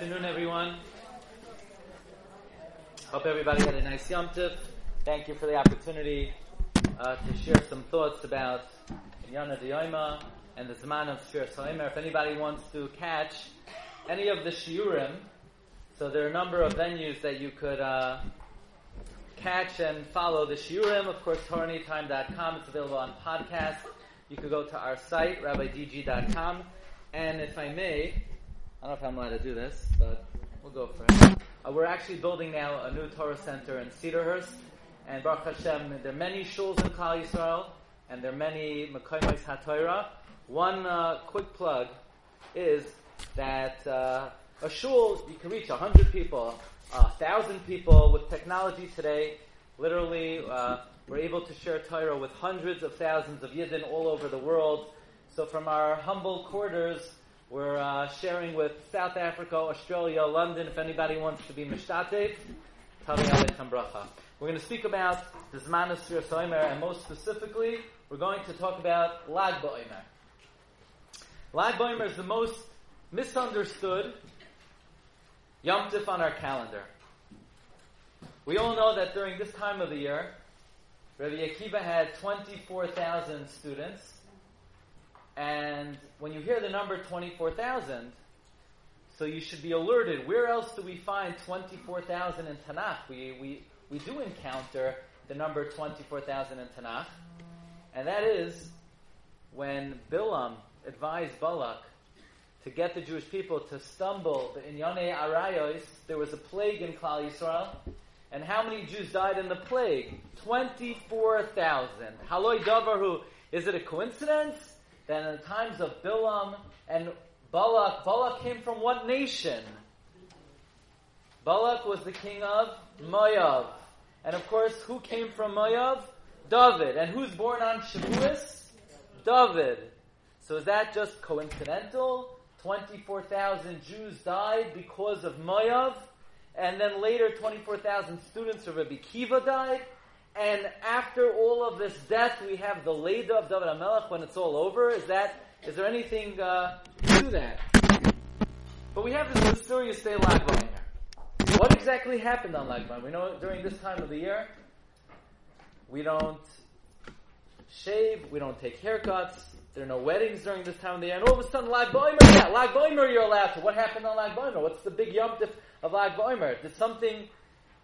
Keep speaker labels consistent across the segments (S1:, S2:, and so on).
S1: afternoon, everyone. Hope everybody had a nice Yom Tif. Thank you for the opportunity uh, to share some thoughts about Yana Diyoma and the Zman of Shir Soimer. If anybody wants to catch any of the Shiurim, so there are a number of venues that you could uh, catch and follow the Shiurim. Of course, TorahAnytime.com. It's available on podcast. You could go to our site, rabbidg.com. And if I may, I don't know if I'm allowed to do this, but we'll go for it. Uh, we're actually building now a new Torah center in Cedarhurst, and Baruch Hashem, there are many shuls in Klal Yisrael, and there are many Mekoymos HaTorah. One uh, quick plug is that uh, a shul, you can reach 100 people, a 1,000 people with technology today. Literally, uh, we're able to share Torah with hundreds of thousands of Yidden all over the world. So from our humble quarters, we're uh, sharing with South Africa, Australia, London. If anybody wants to be mishtatev, Tali Aleichem Bracha. We're going to speak about the Zman of and most specifically, we're going to talk about Lag Ba'omer. Lag Ba'omer is the most misunderstood Yom Tif on our calendar. We all know that during this time of the year, Rabbi Akiva had 24,000 students and when you hear the number 24,000, so you should be alerted. Where else do we find 24,000 in Tanakh? We, we, we do encounter the number 24,000 in Tanakh. And that is when Bilam advised Balak to get the Jewish people to stumble in Yonei Arayos, there was a plague in Klal Yisrael. And how many Jews died in the plague? 24,000. Haloi Davarhu. Is it a coincidence? That in the times of Bilam and Balak, Balak came from what nation? Balak was the king of Moav. And of course, who came from Moav? David. And who's born on Shavuos? David. So is that just coincidental? 24,000 Jews died because of Moav, and then later 24,000 students of Rabbi Kiva died. And after all of this death, we have the Leda of David HaMelech when it's all over. Is that, is there anything uh, to that? But we have this mysterious day Lag BaOmer. What exactly happened on Lag BaOmer? We know during this time of the year, we don't shave, we don't take haircuts, there are no weddings during this time of the year, and all of a sudden Lag BaOmer, yeah, Lag BaOmer you're allowed to. What happened on Lag BaOmer? What's the big yom of Lag BaOmer? Did something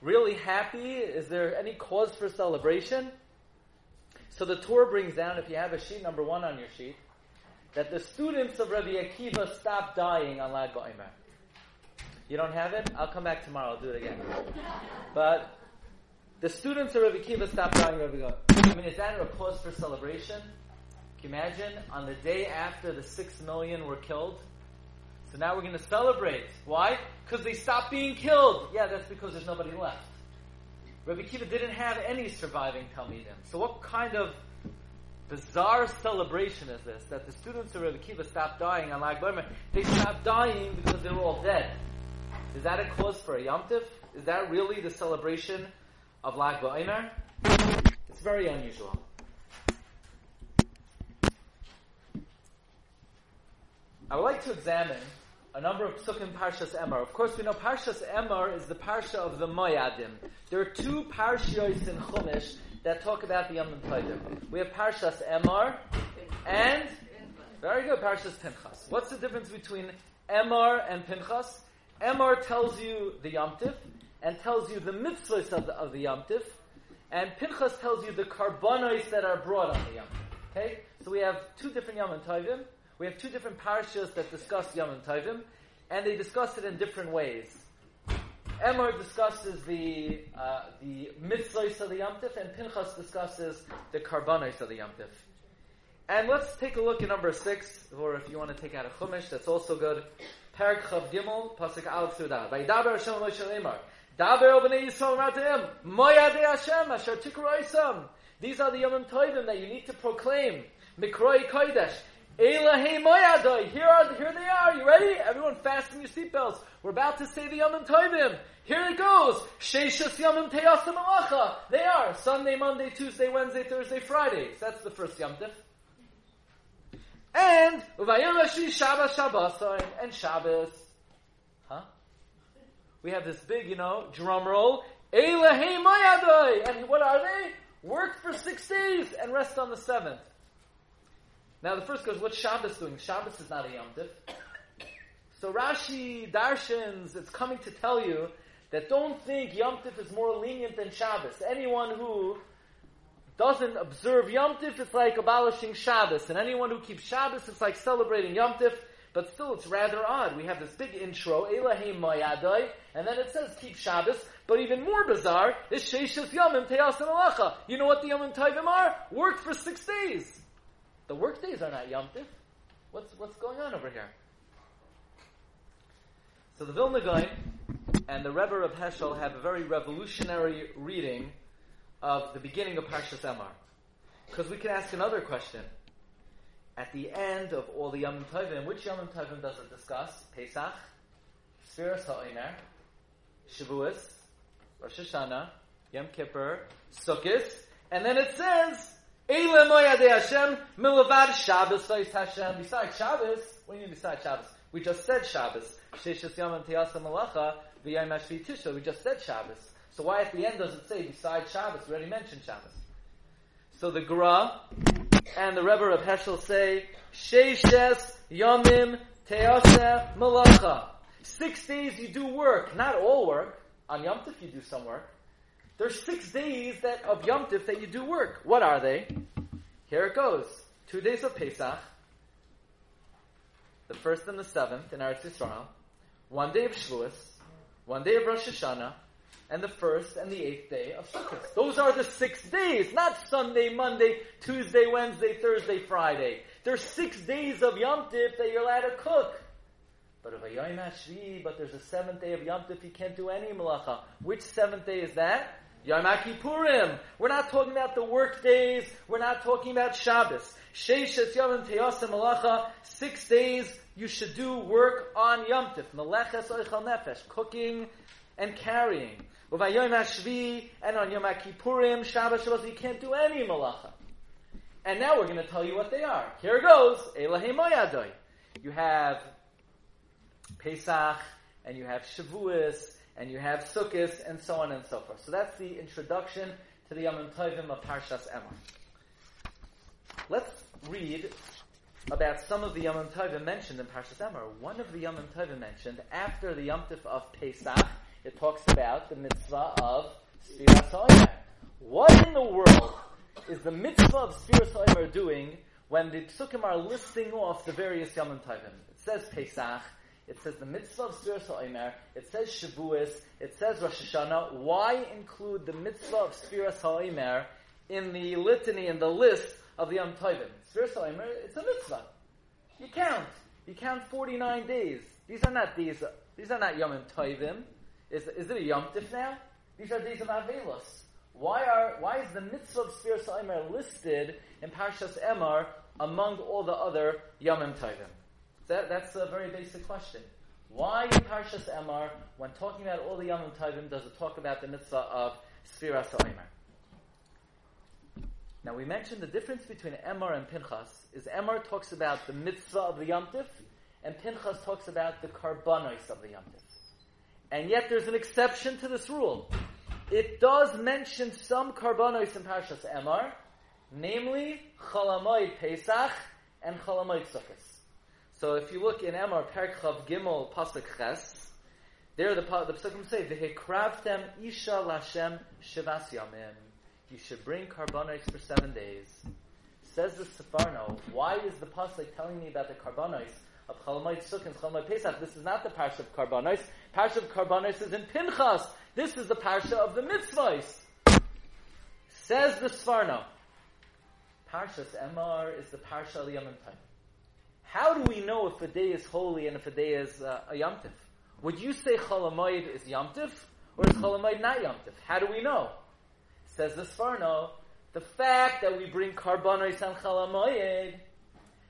S1: really happy? Is there any cause for celebration? So the Torah brings down, if you have a sheet number one on your sheet, that the students of Rabbi Akiva stopped dying on Lag BaOmer. You don't have it? I'll come back tomorrow. I'll do it again. But the students of Rabbi Akiva stopped dying. Rabbi I mean, is that a cause for celebration? Can you imagine on the day after the six million were killed? So now we're going to celebrate. Why? Because they stopped being killed. Yeah, that's because there's nobody left. Rabbi Kiva didn't have any surviving Talmidim. So what kind of bizarre celebration is this? That the students of Rabbi Kiva stopped dying on Lag BaOmer. They stopped dying because they were all dead. Is that a cause for a Yom Tif? Is that really the celebration of Lag BaOmer? It's very unusual. I would like to examine a number of psukim Parshas Emor. Of course, we know Parshas Emor is the parsha of the Moyadim. There are two parshas in Chumash that talk about the Yom Tovim. We have Parshas Emor and very good Parshas Pinchas. What's the difference between Emor and Pinchas? Emor tells you the Yom Tif and tells you the mitzvahs of the, of the and Pinchas tells you the karbonos that are brought on the Yom Tif. Okay, so we have two different Yom Tovim. We have two different parashas that discuss Yom Tovim, and they discuss it in different ways. Emor discusses the uh, the mitzvahs of the Yom and Pinchas discusses the karbanos of the Yom. And let's take a look at number six, or if you want to take out a chumash, that's also good. Parak Chav Gimel, Pasuk Al Suda. Vaydaber Hashem Moshe Lemar. Daber Obnei Yisrael Ratim. Moyadei Hashem Asher Tikroisam. These are the Yom Tovim that you need to proclaim. Mikroi Kodesh. Elahei Moyadoi. Here are here they are. You ready? Everyone fasten your seatbelts. We're about to say the Yomim Tovim. Here it goes. Sheishas Yomim Teyasim. They are Sunday, Monday, Tuesday, Wednesday, Thursday, Friday. So that's the first Yom Tif. And Shabbos Shabbos and Shabbos. Huh? we have this big, you know, drum roll. Elahei Mayadoi! And what are they? Work for six days and rest on the seventh. Now the first goes, what's Shabbos doing? Shabbos is not a Yom Tif. So Rashi Darshans, it's coming to tell you that don't think Yom Tif is more lenient than Shabbos. Anyone who doesn't observe Yom Tif, it's like abolishing Shabbos. And anyone who keeps Shabbos, it's like celebrating Yom Tif. But still, it's rather odd. We have this big intro, Elahim Mayadai, and then it says keep Shabbos. But even more bizarre is Sheishas Yomim Teyasim Alacha. You know what the Yomim Tovim are? Work for six days. The work days are not Yom Tif. What's, what's going on over here? So the Vilna Gaon and the Rebbe of Heschel have a very revolutionary reading of the beginning of Parshas Emor. Because we can ask another question at the end of all the Yom Tovim, which Yom Tovim does it discuss? Pesach, Sfiras HaOmer, Shavuos, Rosh Hashanah, Yom Kippur, Sukkot, and then it says, Hashem, Milavad Shabbos Hashem. Besides Shabbos, what do you mean besides Shabbos? We just said Shabbos. Malacha. We just said Shabbos. So why at the end does it say besides Shabbos? We already mentioned Shabbos. So the Gra and the Rebbe of Heschel say, Sheishes Yomim Teoseh Malacha. Six days you do work, not all work. On Yom Tif you do some work. There's six days that of Yom Tif that you do work. What are they? Here it goes. Two days of Pesach, the first and the seventh in Eretz Yisrael, one day of Shavuos, one day of Rosh Hashanah, and the first and the eighth day of Sukkot. Those are the six days, not Sunday, Monday, Tuesday, Wednesday, Thursday, Friday. There's six days of Yom Tif that you're allowed to cook. But of a but there's a seventh day of Yom Tif, you can't do any malacha. Which seventh day is that? Yom Kippurim. We're not talking about the work days. We're not talking about Shabbos. Sheishes Malacha. Six days you should do work on Yom Tif. Meleches Oichal Nefesh. Cooking and carrying. Yom HaShvi and on Yom Kippurim, Shabbos, Shabbos, you can't do any malacha. And now we're going to tell you what they are. Here it goes. Elahei. You have Pesach, and you have Shavuos, and you have Sukkot, and so on and so forth. So that's the introduction to the Yom Tovim of Parshas Emor. Let's read about some of the Yom Tovim mentioned in Parshas Emor. One of the Yom Tovim mentioned after the Yom Tif of Pesach, it talks about the mitzvah of Sfiras HaOmer. What in the world is the mitzvah of Sfiras HaOmer doing when the psukim are listing off the various Yom Tovim? It says Pesach, it says the mitzvah of Sfiras HaOmer, it says Shavuos, it says Rosh Hashanah. Why include the mitzvah of Sfiras HaOmer in the litany, in the list of the Yom Tovim? Sfiras HaOmer, it's a mitzvah. You count. You count 49 days. These are not these, these are not Yom Tovim. Is, is it a Yom Tif now? These are days of Avelos. Why are why is the mitzvah of Sfiras HaOmer listed in Parshas Emor among all the other Yom Tovim? That, that's a very basic question. Why in Parshas Emor, when talking about all the Yom Tovim, does it talk about the mitzvah of Sfiras HaOmer? Now we mentioned the difference between Emor and Pinchas is Emor talks about the mitzvah of the Yom and Pinchas talks about the karbanos of the Yom. And yet there's an exception to this rule. It does mention some karbanos in Parshas Emor, namely Chalamoid Pesach and Chalamoid Sukkot. So if you look in Emor, Perchav Gimel Pasuk Ches, there the the Pesukim say, "V'hekravtem Isha Lashem Shivas Yamim." You should bring karbanos for seven days. Says the Sforno, why is the pasuk telling me about the karbanos of Chalamoid Sukkot and Pesach? This is not the parsha of karbanos. Parsha of karbanos is in Pinchas. This is the parsha of the mitzvahs. Says the Sforno, Parshas Emor is the parsha of the Yom Tov. How do we know if a day is holy and if a day is uh, a Yom Tif? Would you say Cholamoid is Yom Tif or is Cholamoid not Yom Tif? How do we know? Says the Sforno, the fact that we bring Karbanos and Cholamoid,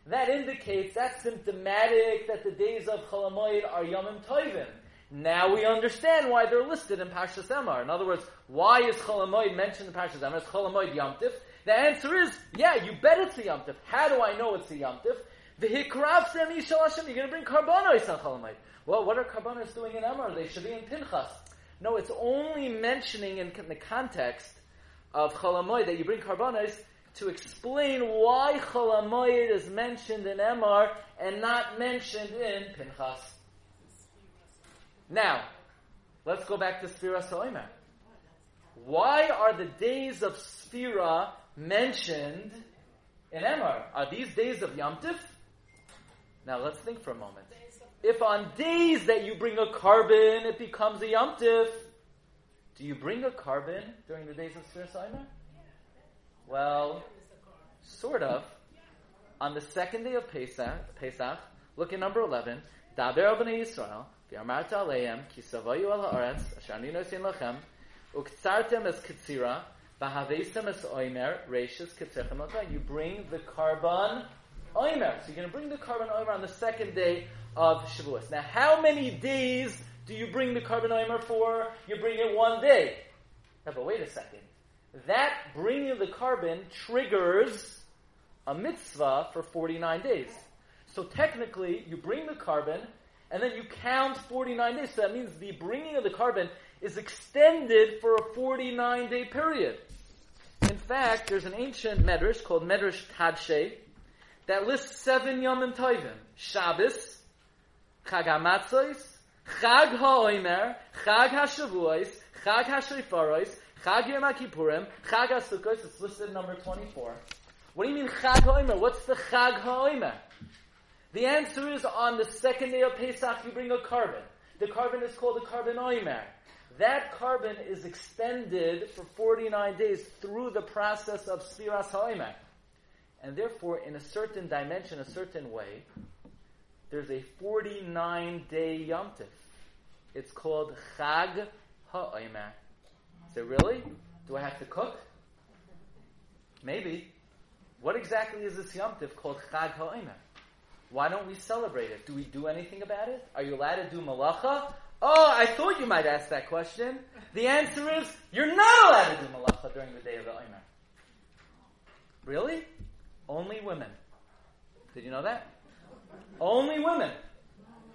S1: that indicates, that's symptomatic that the days of Cholamoid are Yom Tovim. Now we understand why they're listed in Parshas Emor. In other words, why is Cholamoid mentioned in Parshas Emor? Is Cholamoid Yom Tif? The answer is, yeah, you bet it's a Yom Tif. How do I know it's a Yom Tif? You're going to bring karbonos on Chol Well, what are karbonos doing in Emor? They should be in Pinchas. No, it's only mentioning in the context of Chol that you bring karbonos to explain why Chol is mentioned in Emor and not mentioned in Pinchas. Now, let's go back to Sfira Soimer. Why are the days of Sfira mentioned in Emor? Are these days of Yom Tif? Now let's think for a moment. If on days that you bring a carbon, it becomes a Yom Tif, do you bring a carbon during the days of Sfira Soimer? Well, sort of. On the second day of Pesach, Pesach look at number 11. Daber b'nei Yisrael, v'yamarta aleim, ki savayu al ha'aretz, asher ani nosin lachem, uktsartem es kitzira, v'havesem es oimer, reishis kitzechem You bring the korban oimer. So you're going to bring the korban oimer on the second day of Shavuos. Now, how many days do you bring the korban oimer for? You bring it one day. Now, but wait a second that bringing of the carbon triggers a mitzvah for 49 days. So technically, you bring the carbon, and then you count 49 days. So that means the bringing of the carbon is extended for a 49 day period. In fact, there's an ancient medrash called Medrash Tadshe that lists seven Yom Tovim: Shabbos, Chag HaMatzos, Chag HaOimer, Chag HaShavuos, Chag HaShofaros, Chag Yom Kippurim, Chag HaSukkot, it's listed number 24. What do you mean Chag HaOmer? What's the Chag HaOmer? The answer is on the second day of Pesach you bring a korban. The korban is called a korban Oimer. That korban is extended for 49 days through the process of Sfiras HaOimer. And therefore, in a certain dimension, a certain way, there's a 49 day Yom Tif. It's called Chag HaOimer. Say, really? Do I have to cook? Maybe. What exactly is this Yom Tif called Chag HaOmer? Why don't we celebrate it? Do we do anything about it? Are you allowed to do malacha? Oh, I thought you might ask that question. The answer is, you're not allowed to do malacha during the day of the Omer. Really? Only women. Did you know that? Only women.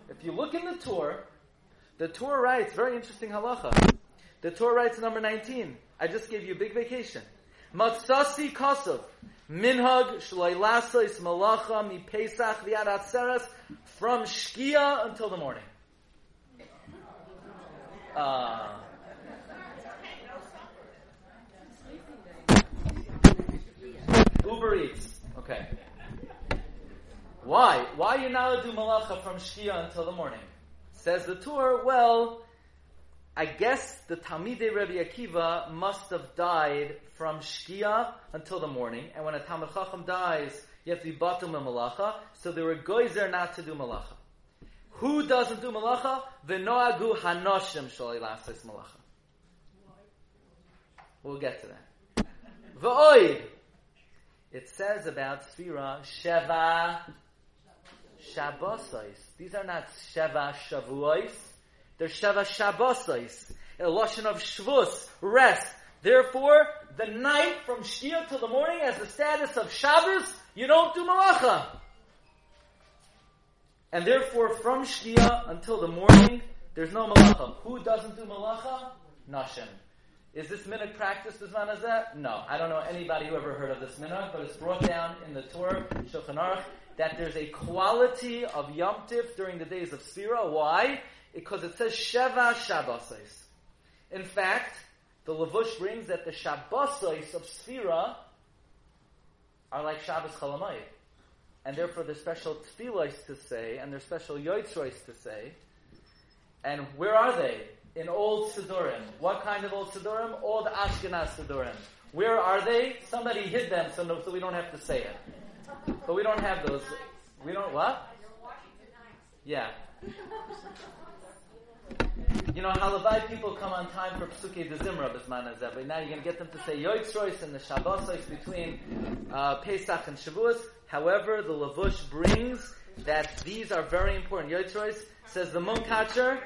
S1: If you look in the Torah, the Torah writes, very interesting halacha. The Torah writes number 19. I just gave you a big vacation. Matsasi Kosov. Minhag Shlailasois Malacha Mi Pesach Viad Atzeres from Shkia until the morning. Uh, Uber Eats. Okay. Why? Why you now do malacha from Shkia until the morning? Says the Tur, well, I guess the Talmidei Rabbi Akiva must have died from Shkia until the morning, and when a Talmud Chacham dies, you have to be batum malacha. So they were goizer not to do malacha. Who doesn't do malacha? V'noagu hanoshim shalilasis malacha. We'll get to that. V'oid. It says about Sfira, Sheva Shabbosais. These are not Sheva They're Sheva Shabbosos, a lotion of Shvus, rest. Therefore, the night from Shia till the morning has the status of Shabbos, you don't do Malacha. And therefore, from Shia until the morning, there's no Malacha. Who doesn't do Malacha? Nashim. Is this minhag practiced as man as that? No. I don't know anybody who ever heard of this minhag, but it's brought down in the Torah, Shulchan Aruch, that there's a quality of Yom Tif during the days of Sfira. Why? because it says Sheva Shabbosos. In fact, the Lavush brings that the Shabbosos of Sfira are like Shabbos Chalamayit. And therefore there's special tefillos to say, and there's special yoitzrois to say. And where are they? In Old Sidurim. What kind of Old Sidurim? Old Ashkenaz Sidurim. Where are they? Somebody hid them so, no, so we don't have to say it. But we don't have those. We don't, what? Yeah. You know, Halavai people come on time for Psuke de Zimra but now you're going to get them to say Yoitzrois and the Shabbosos between uh, Pesach and Shavuos. However, the Lavush brings that these are very important. Yoitzrois says the Munkatcher,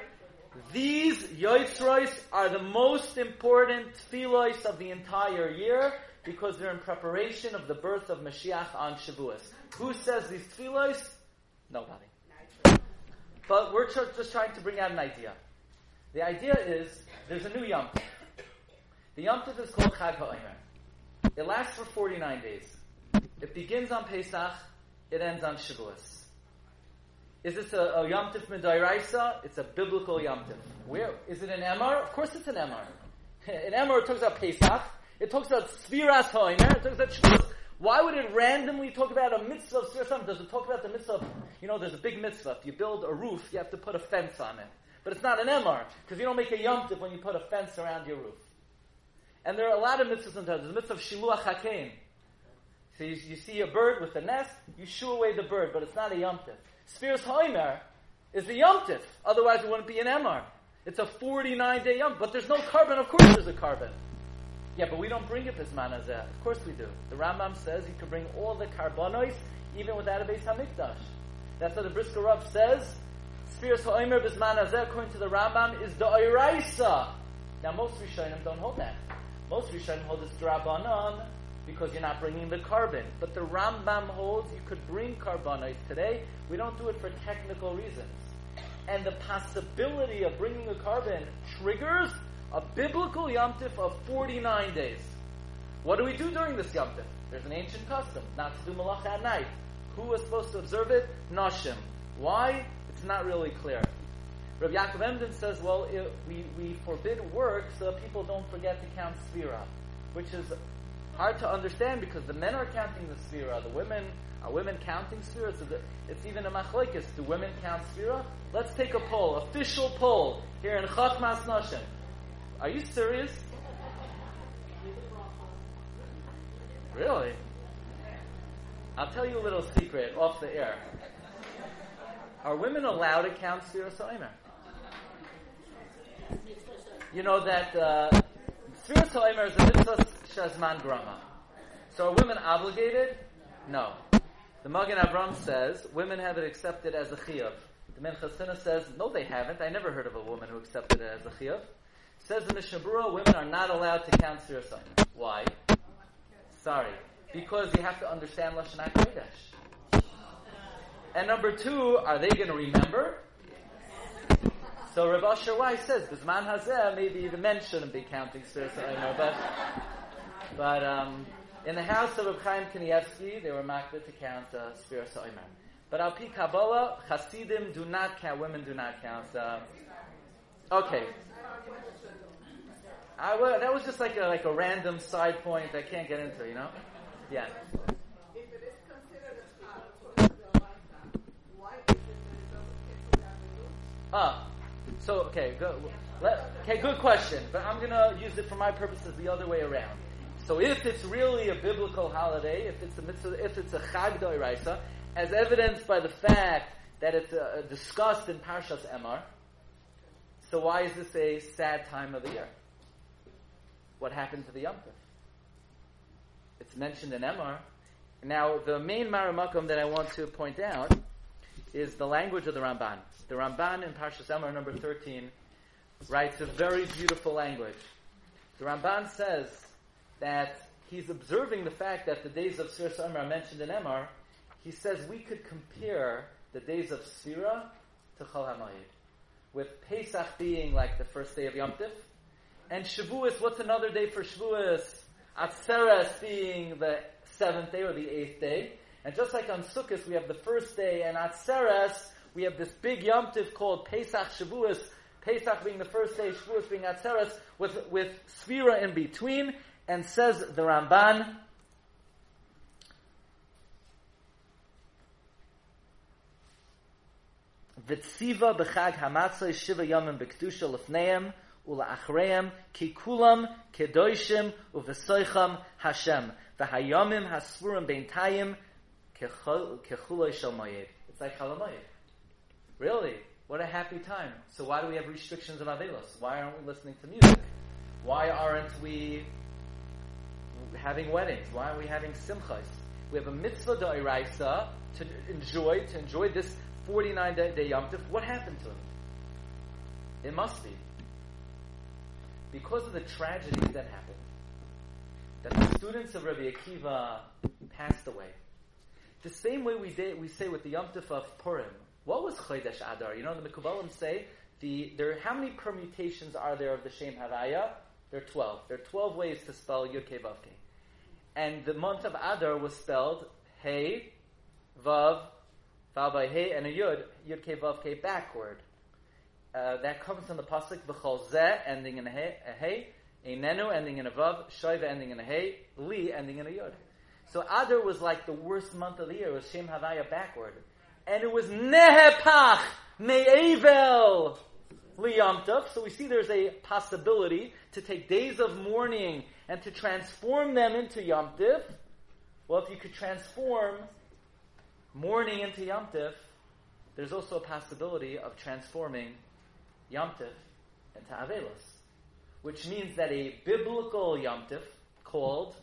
S1: these Yoitzrois are the most important tefillos of the entire year because they're in preparation of the birth of Mashiach on Shavuos. Who says these tefillos? Nobody. But we're just trying to bring out an idea. The idea is there's a new Yom The Yom is called Chag HaOmer. It lasts for 49 days. It begins on Pesach, it ends on Shavuos. Is this a, a Yom Tif? It's a biblical Yom Tif. Where? Is it an Emor? Of course it's an Emor. an Emor talks about Pesach, it talks about Sfiras HaOmer, it talks about Shavuos. Why would it randomly talk about a mitzvah of Sfiras Does it talk about the mitzvah of, you know, there's a big mitzvah. If you build a roof, you have to put a fence on it. But it's not an Emor, because you don't make a Yom Tif when you put a fence around your roof. And there are a lot of mitzvahs sometimes. There's a mitzvah of Shiluach HaKein. So you, you, see a bird with a nest, you shoo away the bird, but it's not a Yom Tif. Sfiras Hoimer is the Yom Tif. Otherwise it wouldn't be an Emor. It's a 49 day Yom But there's no carbon. Of course there's a carbon. Yeah, but we don't bring it Bisman Hazeh. Of course we do. The Rambam says you can bring all the karbonos even without a Beis Hamikdash. That's what the Brisker Rav says. Sfiras Ha'omer Bisman Hazeh, according to the Rambam, is the Oiraisa. Now most Rishonim don't hold that. Most Rishonim hold it's Drabanan because you're not bringing the carbon. But the Rambam holds you could bring karbonos today. We don't do it for technical reasons. And the possibility of bringing a carbon triggers a biblical yomtiv of 49 days. What do we do during this yomtiv? There's an ancient custom not to do malacha at night. Who is supposed to observe it? Nashim. Why? It's not really clear. Rav Yaakov Emden says, well, it, we, we forbid work so that people don't forget to count sphira, which is hard to understand because the men are counting the sphira, the women are women counting sphira. So it's even a machlekes. Do women count sphira? Let's take a poll, official poll here in Chachmas Nashim. Are you serious? Really? I'll tell you a little secret off the air. Are women allowed to count Sphira Soimer? You know that uh, Sphira Soimer is a mitzvah Shazman Grama. So are women obligated? No. The Magen Avram says women have it accepted as a chiyuv. The Menchasina says no, they haven't. I never heard of a woman who accepted it as a chiyuv. Says the Mishnah Berurah, women are not allowed to count Sirasayim. Why? Sorry. Because you have to understand Lashon HaKodesh. And number two, are they going to remember? So Rav Asher Weiss says, Bisman Hazeh, maybe the men shouldn't be counting Sirasayim, but but um, in the house of Reb Chaim Kanievsky, they were makbid to count uh, Spira But al pi Kabbalah, Hasidim do not count, women do not count. Uh, okay. I, that was just like a, like a random side point I can't get into, you know? Yeah. Ah, so okay, good. Let, okay, good question. But I'm gonna use it for my purposes the other way around. So if it's really a biblical holiday, if it's a mitzvah, if it's a Chag Doiraisa, as evidenced by the fact that it's uh, discussed in Parshas Emor, so why is this a sad time of the year? What happened to the Yom It's mentioned in Emor. Now, the main Maramakum that I want to point out is the language of the Ramban. The Ramban in Parshas Emor number 13 writes a very beautiful language. The Ramban says that he's observing the fact that the days of Sfira Summer are mentioned in Emor, he says we could compare the days of Sfira to Chol HaMayid. With Pesach being like the first day of Yom Tif, and Shavuos, what's another day for Shavuos? Atzeres being the seventh day or the eighth day. And just like on Sukkot, we have the first day, and at Atzeres, we have this big Yom Tif called Pesach Shavuos, Pesach being the first day, Shavuos being Atzeres, with, with Sphira in between, and says the Ramban, Vitziva b'chag hamatzah shiva yomim b'kedusha lefneim ula'achreim kikulam kedoishim uvesoicham Hashem v'hayomim shel moyed. It's like chalamoyed. Really? What a happy time. So why do we have restrictions on Avelos? Why aren't we listening to music? Why aren't we having weddings? Why aren't we having simchas? We have a mitzvah da'iraisa to enjoy, to enjoy this 49 day, day Yom. What happened to him? It must be. Because of the tragedies that happened. that the students of Rabbi Akiva passed away. The same way we did, we say with the Yom Tov of Purim. What was Chodesh Adar? You know, the Mekubalim say the there. How many permutations are there of the Shem Havaya? There are twelve. There are twelve ways to spell Yud Kei And the month of Adar was spelled Hey, Vav, followed by Hey and a Yud, Yud Kei backward. Uh, that comes from the pasuk V'chol Zeh ending in a Hey, a hey ending in a Vav, Shoiva ending in a Hey, Li ending in a Yud. So Adar was like the worst month of the year. It was Shem Havaya backward. And it was Nehepach Me'evel Liyamtav. So we see there's a possibility to take days of mourning and to transform them into Yamtiv. Well, if you could transform mourning into Yamtiv, there's also a possibility of transforming Yamtiv into Avelos. Which means that a biblical Yamtiv called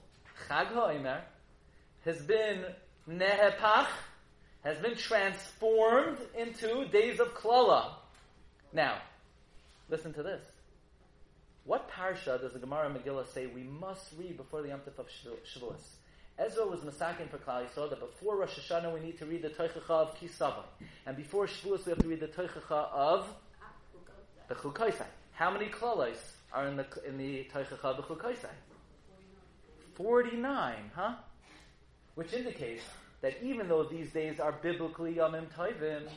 S1: Chag HaOmer has been nehepach, has been transformed into days of klala. Now, listen to this. What parsha does the Gemara Megillah say we must read before the Yom Tov of Shavuos? Ezra was masakin for Klal Yisrael that before Rosh Hashanah we need to read the Toichacha of Kisavai, and before Shavuos we have to read the Toichacha of the Chukaisai. How many klalos are in the in the of the Chukaisai? Forty nine, huh? Which indicates that even though these days are biblically Yomim Tovim,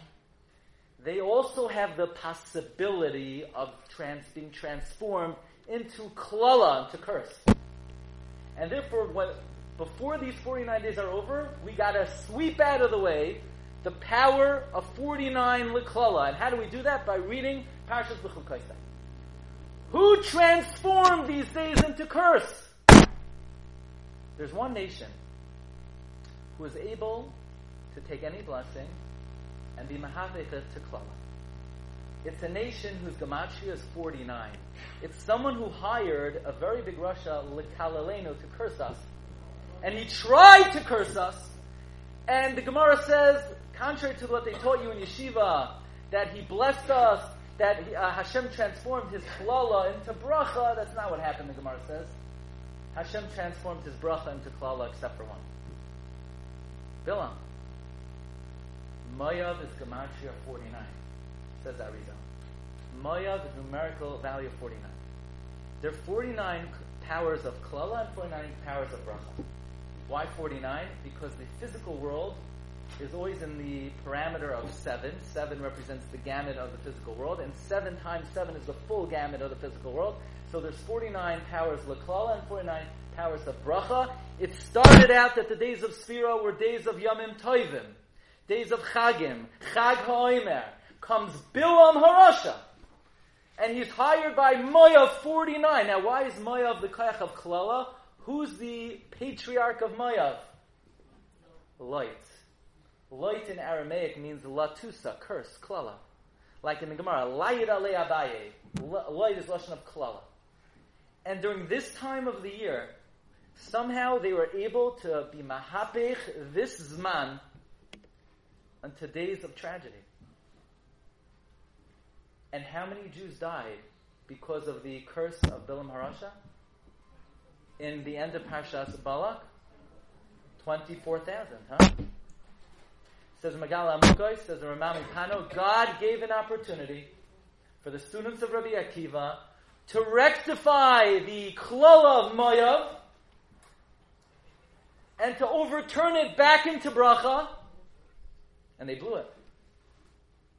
S1: they also have the possibility of trans, being transformed into klala, into curse. And therefore, before these 49 days are over, we gotta sweep out of the way the power of 49 liklala. And how do we do that? By reading Parshas B'chukaisai. Who transformed these days into curse? There's one nation who is able to take any blessing and be mahaveka to klala. It's a nation whose gematria is 49. It's someone who hired a very big Russia, Likalaleno, to curse us. And he tried to curse us. And the Gemara says, contrary to what they taught you in yeshiva, that he blessed us, that he, uh, Hashem transformed his klala into bracha. That's not what happened, the Gemara says. Hashem transformed his bracha into klala except for one. Bilam. Mayav is Gematria 49, says Arizal. Mayav is numerical value of 49. There are 49 powers of Klala and 49 powers of Bracha. Why 49? Because the physical world is always in the parameter of 7. 7 represents the gamut of the physical world, and 7 times 7 is the full gamut of the physical world. So there's 49 powers of Laklala and 49 powers of bracha. It started out that the days of Sphira were days of Yamim Toivim, days of Chagim, Chag HaOimer. Comes Bilam Harasha. And he's hired by Moav 49. Now, why is Moav the Kayach of Klala? Who's the patriarch of Moav? Lot. Lot in Aramaic means latusa, curse, klala. Like in the Gemara, layid ale abaye. Lot is lashon of klala. And during this time of the year, somehow they were able to be mahapich this zman unto days of tragedy. And how many Jews died because of the curse of Bilam Harasha? In the end of Parshas Balak? 24,000, huh? Says Megala Amukoy, says the Rama MiPano, God gave an opportunity for the students of Rabbi Akiva to rectify the klola of Moav and to overturn it back into bracha, and they blew it.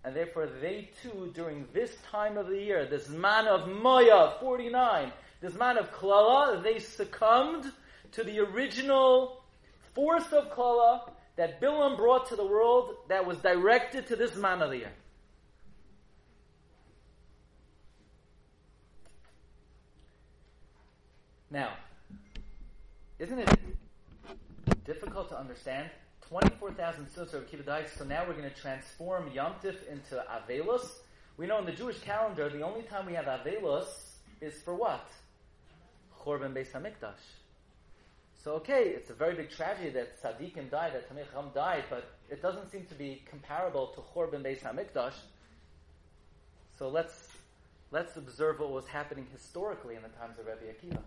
S1: And therefore, they too, during this time of the year, this man of Moav, 49, this man of Klala, they succumbed to the original force of Klala that Bilam brought to the world that was directed to this man of the year. Now, isn't it difficult to understand? 24,000 students are Kibbutz so now we're going to transform Yom Tif into Avelos. We know in the Jewish calendar, the only time we have Avelos is for what? Chorban Beis HaMikdash. So okay, it's a very big tragedy that Tzaddikim died, that Tamei Chacham died, but it doesn't seem to be comparable to Chorban Beis HaMikdash. So let's, let's observe what was happening historically in the times of Rabbi Akiva.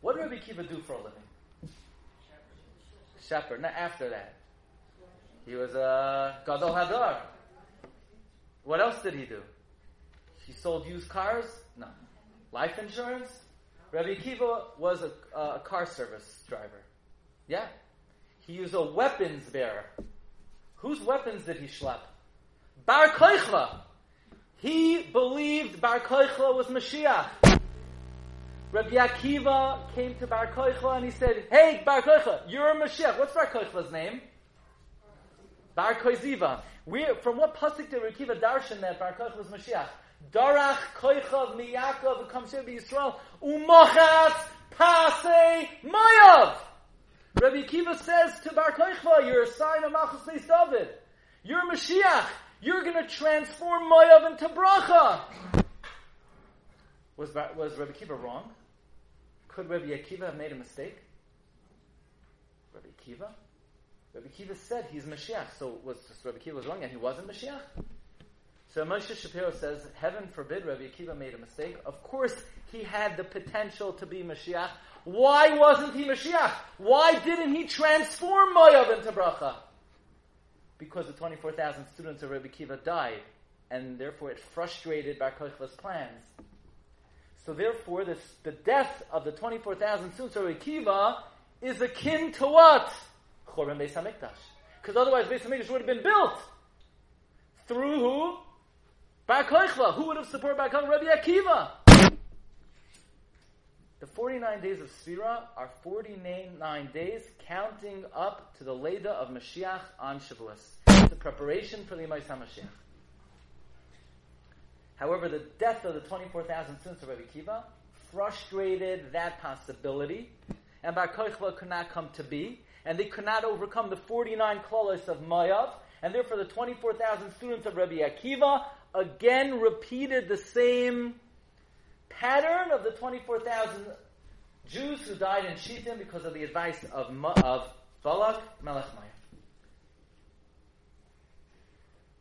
S1: What did Rabbi Akiva do for a living? Shepherd. Not after that, he was a gadol hadar. What else did he do? He sold used cars? No. Life insurance? Rabbi Kiva was a, a car service driver. Yeah. He was a weapons bearer. Whose weapons did he schlep? Bar Koichva. He believed Bar Koichva was Mashiach. Rabbi Akiva came to Bar Koichva and he said, Hey, Bar Koichva, you're a Mashiach. What's Bar Koichva's name? Bar Koiziva. From what pasuk did Rabbi Akiva darshan that Bar Koichva was Mashiach? Darach Koichav Miyakov Kamshev Yisrael Umochatz Pasei Mayav. Rabbi Kiva says to Bar Koichva, you're a sign of Malchus David. You're a Mashiach. You're going to transform Mayav into Bracha. Was, was Rabbi Kiva wrong? Could Rabbi Akiva have made a mistake? Rabbi Akiva? Rabbi Kiva said he's Mashiach, so was Rabbi Kiva was wrong and he wasn't Mashiach? So Moshe Shapiro says, heaven forbid Rabbi Akiva made a mistake. Of course, he had the potential to be Mashiach. Why wasn't he Mashiach? Why didn't he transform Moav into Bracha? Because the 24,000 students of Rabbi Akiva died, and therefore it frustrated Bar Kochva's plans. So therefore, this, the death of the 24,000 students of Akiva is akin to what? Beis HaMikdash. Because otherwise Beis HaMikdash would have been built. Through who? Bar Kochva. Who would have supported Bar? Rabbi Akiva. The 49 days of Sfira are 49 days counting up to the Leda of Mashiach on Shavuos. the preparation for the Yemais HaMashiach. However, the death of the 24,000 students of Rabbi Kiva frustrated that possibility, and Bar Kochva could not come to be, and they could not overcome the 49 klolos of Mayav, and therefore the 24,000 students of Rabbi Akiva again repeated the same pattern of the 24,000 Jews who died in Shittim because of the advice of, of Balak Melech.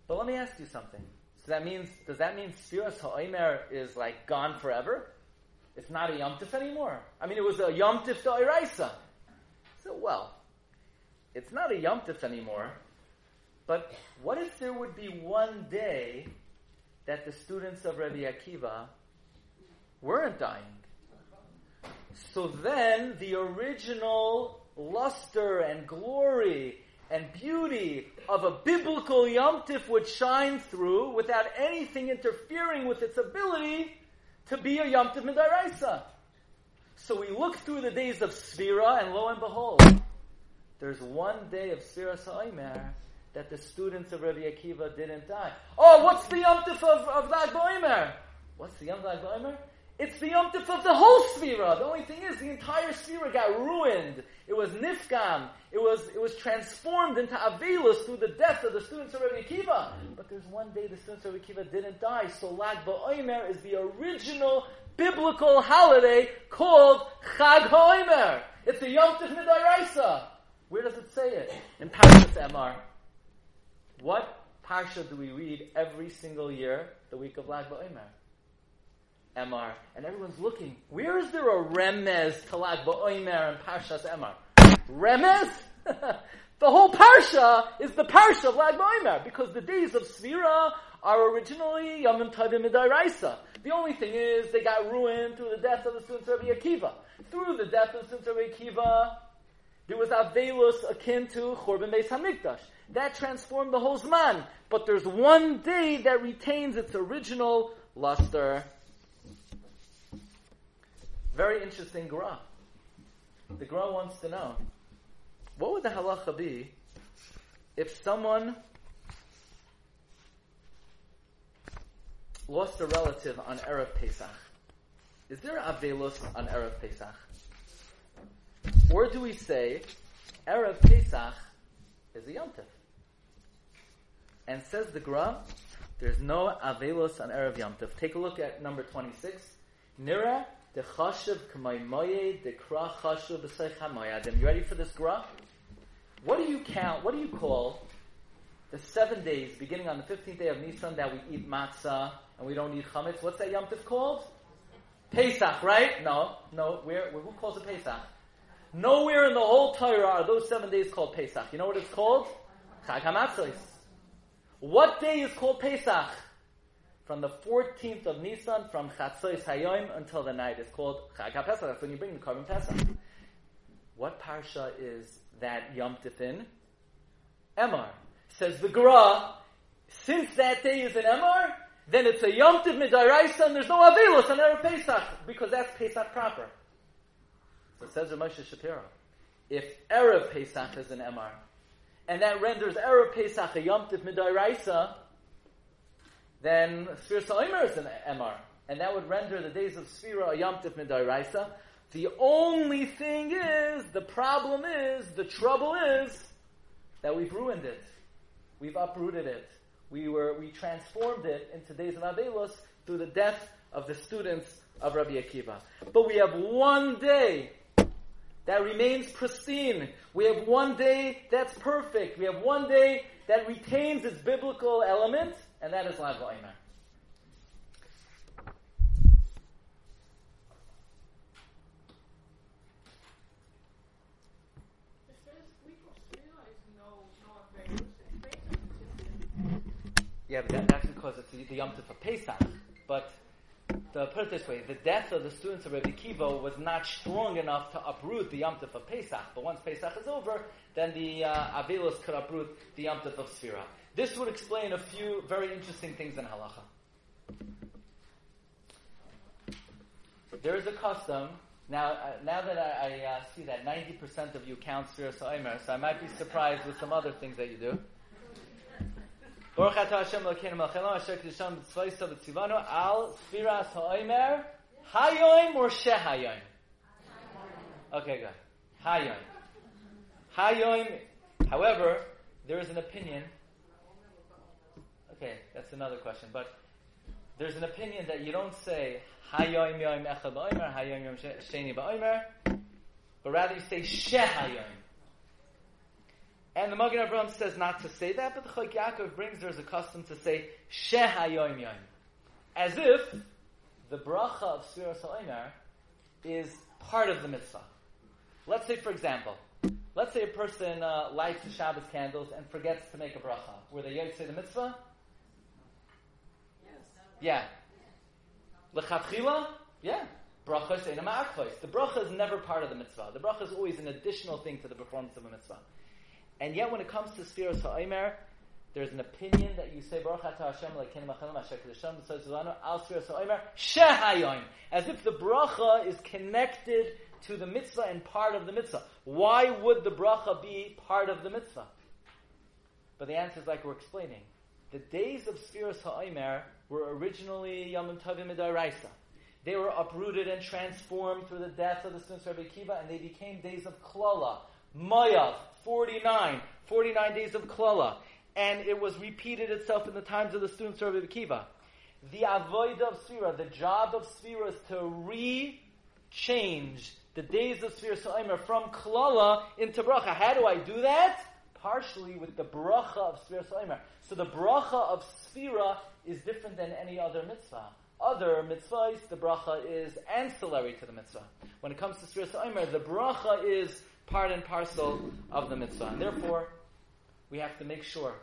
S1: But let me ask you something. So that means, does that mean Sfiras Ha'omer is like gone forever? It's not a Yom Tif anymore. I mean, it was a Yom Tif Da'iraisa. So, well, it's not a Yom Tif anymore, but what if there would be one day that the students of Rabbi Akiva weren't dying? So then the original luster and glory and beauty of a biblical Yom Tif would shine through without anything interfering with its ability to be a Yom Tif Midaraisa. So we look through the days of Sfira, and lo and behold, there's one day of Sfira Sa'imer that the students of Rabbi Akiva didn't die. Oh, what's the Yom Tif of, of Lag Boimer? What's the Yom Lag Boimer? It's the Yom Tif of the whole Sfira. The only thing is, the entire Sfira got ruined. It was Nifgam. It was, it was transformed into Avelus through the death of the students of Rabbi Akiva. But there's one day the students of Rabbi Akiva didn't die. So Lag BaOmer is the original biblical holiday called Chag HaOmer. It's the Yom Tif Midaraisa. Where does it say it? In Parashas Emor. What parsha do we read every single year, the week of Lag BaOmer? Emor, and everyone's looking. Where is there a remez to Lag BaOmer and Parshas Emor? Remez? the whole parsha is the parsha of Lag BaOmer because the days of Sfira are originally Yom Tovim Midaraisa. The only thing is they got ruined through the death of the students of Akiva. Through the death of the students of Akiva, there was Avelus akin to Chorban Beis Hamikdash. That transformed the whole Zman. But there's one day that retains its original luster. Very interesting Gra. The Gra wants to know, what would the halacha be if someone lost a relative on Erev Pesach? Is there Avelus on Erev Pesach? Or do we say Erev Pesach is a Yom Tif? And says the Gra, there's no Avelus on Erev Yom Tif. Take a look at number 26. Nira the chashav k'maymoye, the kra chashav. You ready for this graph? What do you count, what do you call the seven days, beginning on the 15th day of Nisan, that we eat matzah and we don't eat chametz? What's that Yom Tov called? Pesach, right? No, no. Where, who calls it Pesach? Nowhere in the whole Torah are those seven days called Pesach. You know what it's called? Chag HaMatzos. What day is called Pesach? From the 14th of Nisan, from Chatzos Hayom until the night, It's called Chag HaPesach. That's when you bring the Korban Pesach. What parsha is that Yom Tifin? Emor. Says the Gra, since that day is an Emor, then it's a Yom Tiv Midaraisa and there's no Avilos on Erev Pesach, because that's Pesach proper. So says Moshe Shapiro, if Erev Pesach is an Emor, and that renders Erev Pesach a Yom Tiv Midaraisa, then Sfir Sa'imer is an Emor, and that would render the days of Sfira a Yom Tiv Midaraisa. The only thing is, the problem is, the trouble is, that we've ruined it. We've uprooted it. We were, we transformed it into days of Abelos through the death of the students of Rabbi Akiva. But we have one day that remains pristine. We have one day that's perfect. We have one day that retains its biblical element, and that is Lag Ba'omer. Yeah, but that, that's because it's the, the Yom Tov of Pesach. But put it this way, the death of the students of Rabbi Kiva was not strong enough to uproot the Yom Tov of Pesach. But once Pesach is over, then the uh, Avelos could uproot the Yom Tov of Sfira. This would explain a few very interesting things in Halacha. There is a custom, now, uh, now that I, I uh, see that 90% of you count Sfira Sa'imer, so I might be surprised with some other things that you do. Baruch atah Hashem Elokeinu melchelo asher kedishon b'tzvayso b'tzivano al sfiras ha'omer hayoim or shehayoim? Okay, good. Hayoim. Hayoim, however, there is an opinion. Okay, that's another question, but there's an opinion that you don't say hayoim yoim echad ba'omer, hayoim yom sheni ba'omer, but rather you say shehayoim. And the Magen Avraham says not to say that, but the Chok Yaakov brings there's a custom to say Shehayoim Yoim. As if the bracha of Sfiras HaOmer is part of the mitzvah. Let's say, for example, let's say a person uh, lights the Shabbos candles and forgets to make a bracha. Were they yet say the mitzvah? Yeah. Lechatchila? Yeah. Bracha is The bracha is never part of the mitzvah. The bracha is always an additional thing to the performance of a mitzvah. And yet, when it comes to Sfiras Ha'omer, there's an opinion that you say Baruch Atah Hashem Lekenim Achalim Asher Kedesham B'Tzayzulanu Al Sfiras Ha'omer Shehayoim, as if the bracha is connected to the mitzvah and part of the mitzvah. Why would the bracha be part of the mitzvah? But the answer is like we're explaining. The days of Sfiras Ha'omer were originally Yom Tovim Midaraisa. They were uprooted and transformed through the death of the students of Rabbi and they became days of Klala, Mayav, 49, 49 days of Klala. And it was repeated itself in the times of the students of Rabbi. The avoid of Sfira, the job of Sfira is to re-change the days of Sfira Sa'imer from Klala into Bracha. How do I do that? Partially with the Bracha of Sfira Sa'imer. So the Bracha of Sfira is different than any other mitzvah. Other mitzvahs, the Bracha is ancillary to the mitzvah. When it comes to Sfira Sa'imer, the Bracha is part and parcel of the mitzvah. And therefore, we have to make sure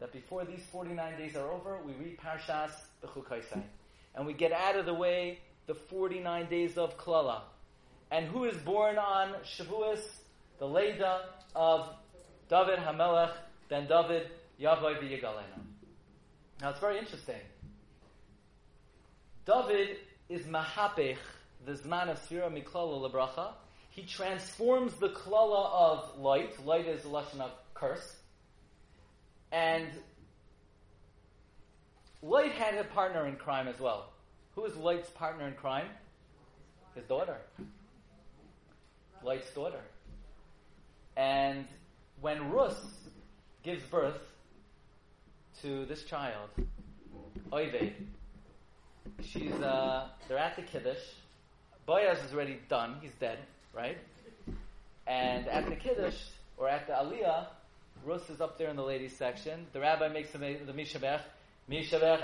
S1: that before these 49 days are over, we read Parshas Bechukaisai. And we get out of the way the 49 days of Klala. And who is born on Shavuos? The Leda of David Hamelech, then David Yavai V'Yigalena. Now it's very interesting. David is Mahapech, the Zman of Sfira Miklala Lebracha, he transforms the klala of Lot. Lot is a lesson of curse. And Lot had a partner in crime as well. Who is Lot's partner in crime? His daughter. Lot's daughter. And when Rus gives birth to this child, Oived, she's uh, they're at the kiddush. Boaz is already done; he's dead right? And at the Kiddush, or at the Aliyah, Rus is up there in the ladies section. The rabbi makes the, the Mishabech. Mishabech,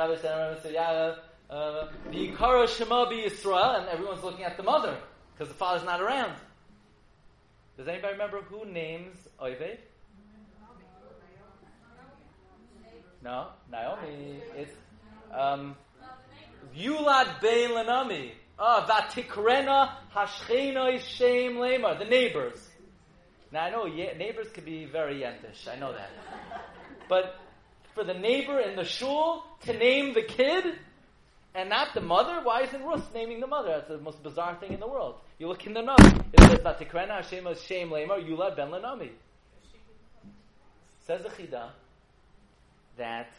S1: uh, Yikara Shema Yisrael, and everyone's looking at the mother because the father's not around. Does anybody remember who names Oived? No, Naomi. It's um, Yulad Bein Lenami. Ah, Vatikrena Hashchena Shem Lemar. The neighbors. Now I know neighbors could be very yentish. I know that. But for the neighbor in the shul to name the kid and not the mother, why isn't Rus naming the mother? That's the most bizarre thing in the world. You look in the note. It says Vatikrena Hashem Shem Lemar Yulad Ben Lenami. Says the Chida that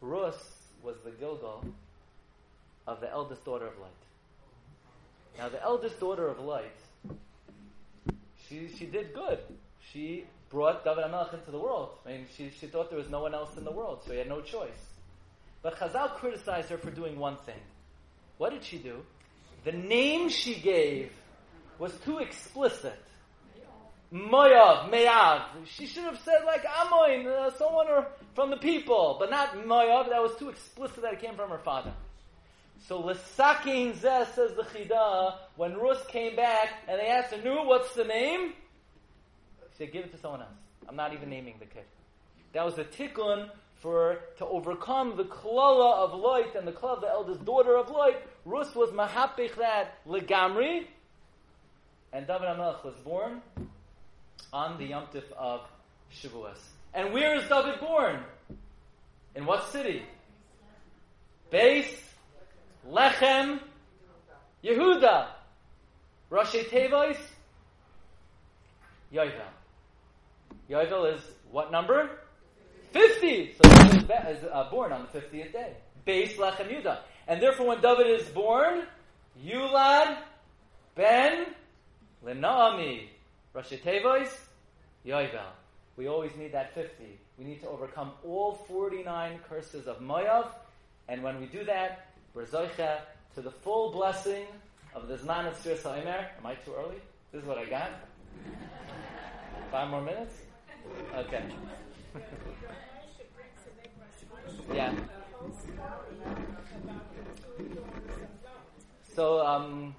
S1: Rus was the Gilgal of the eldest daughter of Lot. Now, the eldest daughter of Lot, she, she did good. She brought David HaMelech into the world. I mean, she, she thought there was no one else in the world, so he had no choice. But Chazal criticized her for doing one thing. What did she do? The name she gave was too explicit. Moyav, Meyav. She should have said like Amoin, uh, someone or, from the people, but not Moyav. That was too explicit that it came from her father. So Lesakin Zeh says the Chida, when Rus came back and they asked her, Nu, what's the name? She said, give it to someone else. I'm not even naming the kid. That was the tikkun for to overcome the klala of Lot and the klala of the eldest daughter of Lot. Rus was mahapich that legamri, and David HaMelech was born on the Yom Tif of Shavuos. And where is David born? In what city? Base Lechem Yehuda. Rashi Tevois Yovel. Yovel is what number? 50. So David is uh, born on the 50th day. Base Lechem Yehuda. And therefore when David is born, Yulad Ben Lenaami Rashi Tevois, Yoivel. We always need that 50. We need to overcome all 49 curses of Moav, and when we do that, we're to the full blessing of the Zman of Sir. Am I too early? This is what I got. Five more minutes? Okay. yeah. So, um,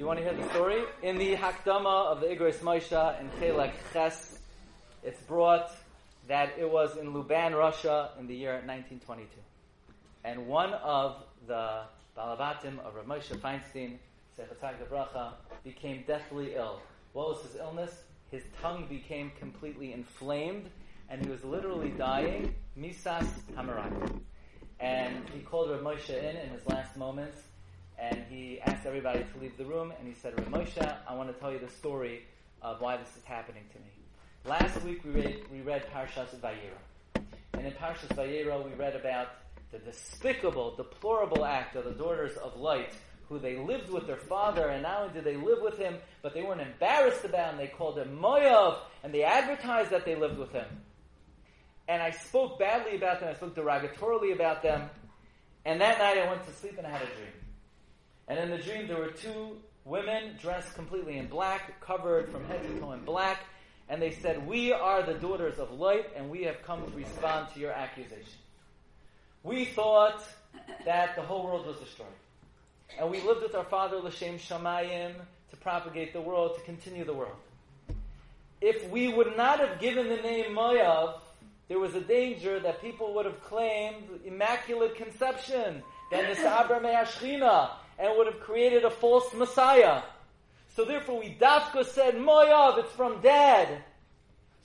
S1: you want to hear the story? In the Hakdama of the Igros Moshe in Chelek Ches, it's brought that it was in Luban, Russia, in the year 1922. And one of the Balavatim of Rav Moshe Feinstein, Sechatag Bracha, became deathly ill. What was his illness? His tongue became completely inflamed, and he was literally dying, Misas Hamarak. And he called Rav Moshe in in his last moments, and he asked everybody to leave the room, and he said, Ramosha, I want to tell you the story of why this is happening to me. Last week we read, we read Parshas Vayera. And in Parshas Vayera we read about the despicable, deplorable act of the daughters of Lot who they lived with their father, and not only did they live with him, but they weren't embarrassed about him. They called him Moyav, and they advertised that they lived with him. And I spoke badly about them, I spoke derogatorily about them, and that night I went to sleep and I had a dream. And in the dream, there were two women dressed completely in black, covered from head to toe in black, and they said, We are the daughters of Lot, and we have come to respond to your accusation. We thought that the whole world was destroyed. And we lived with our father, Lashem Shamayim, to propagate the world, to continue the world. If we would not have given the name Moav, there was a danger that people would have claimed immaculate conception, then the Sabra Me'ashchina, and would have created a false Messiah. So therefore we dafka said, Moyav, it's from dad.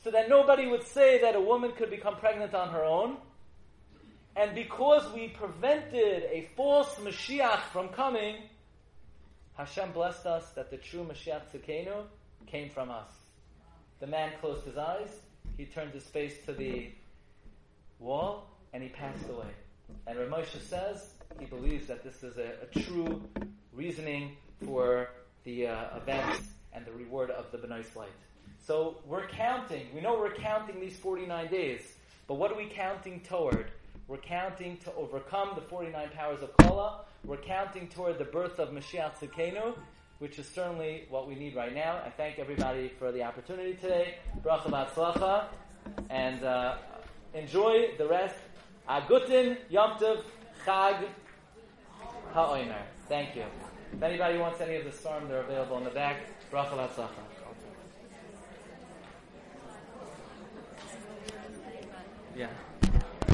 S1: So that nobody would say that a woman could become pregnant on her own. And because we prevented a false Mashiach from coming, Hashem blessed us that the true Mashiach Tzidkenu came from us. The man closed his eyes, he turned his face to the wall, and he passed away. And Ramosha says, he believes that this is a, a true reasoning for the uh, events and the reward of the Bnois Lot. So we're counting. We know we're counting these 49 days, but what are we counting toward? We're counting to overcome the 49 powers of Kala. We're counting toward the birth of Mashiach Tzidkenu, which is certainly what we need right now. I thank everybody for the opportunity today. Bracha Batzlacha, and uh, enjoy the rest. Agutin Yom Tov Chag Ha'omer. Thank you. If anybody wants any of the storm, they're available in the back. Rachel Hatzacha. Yeah.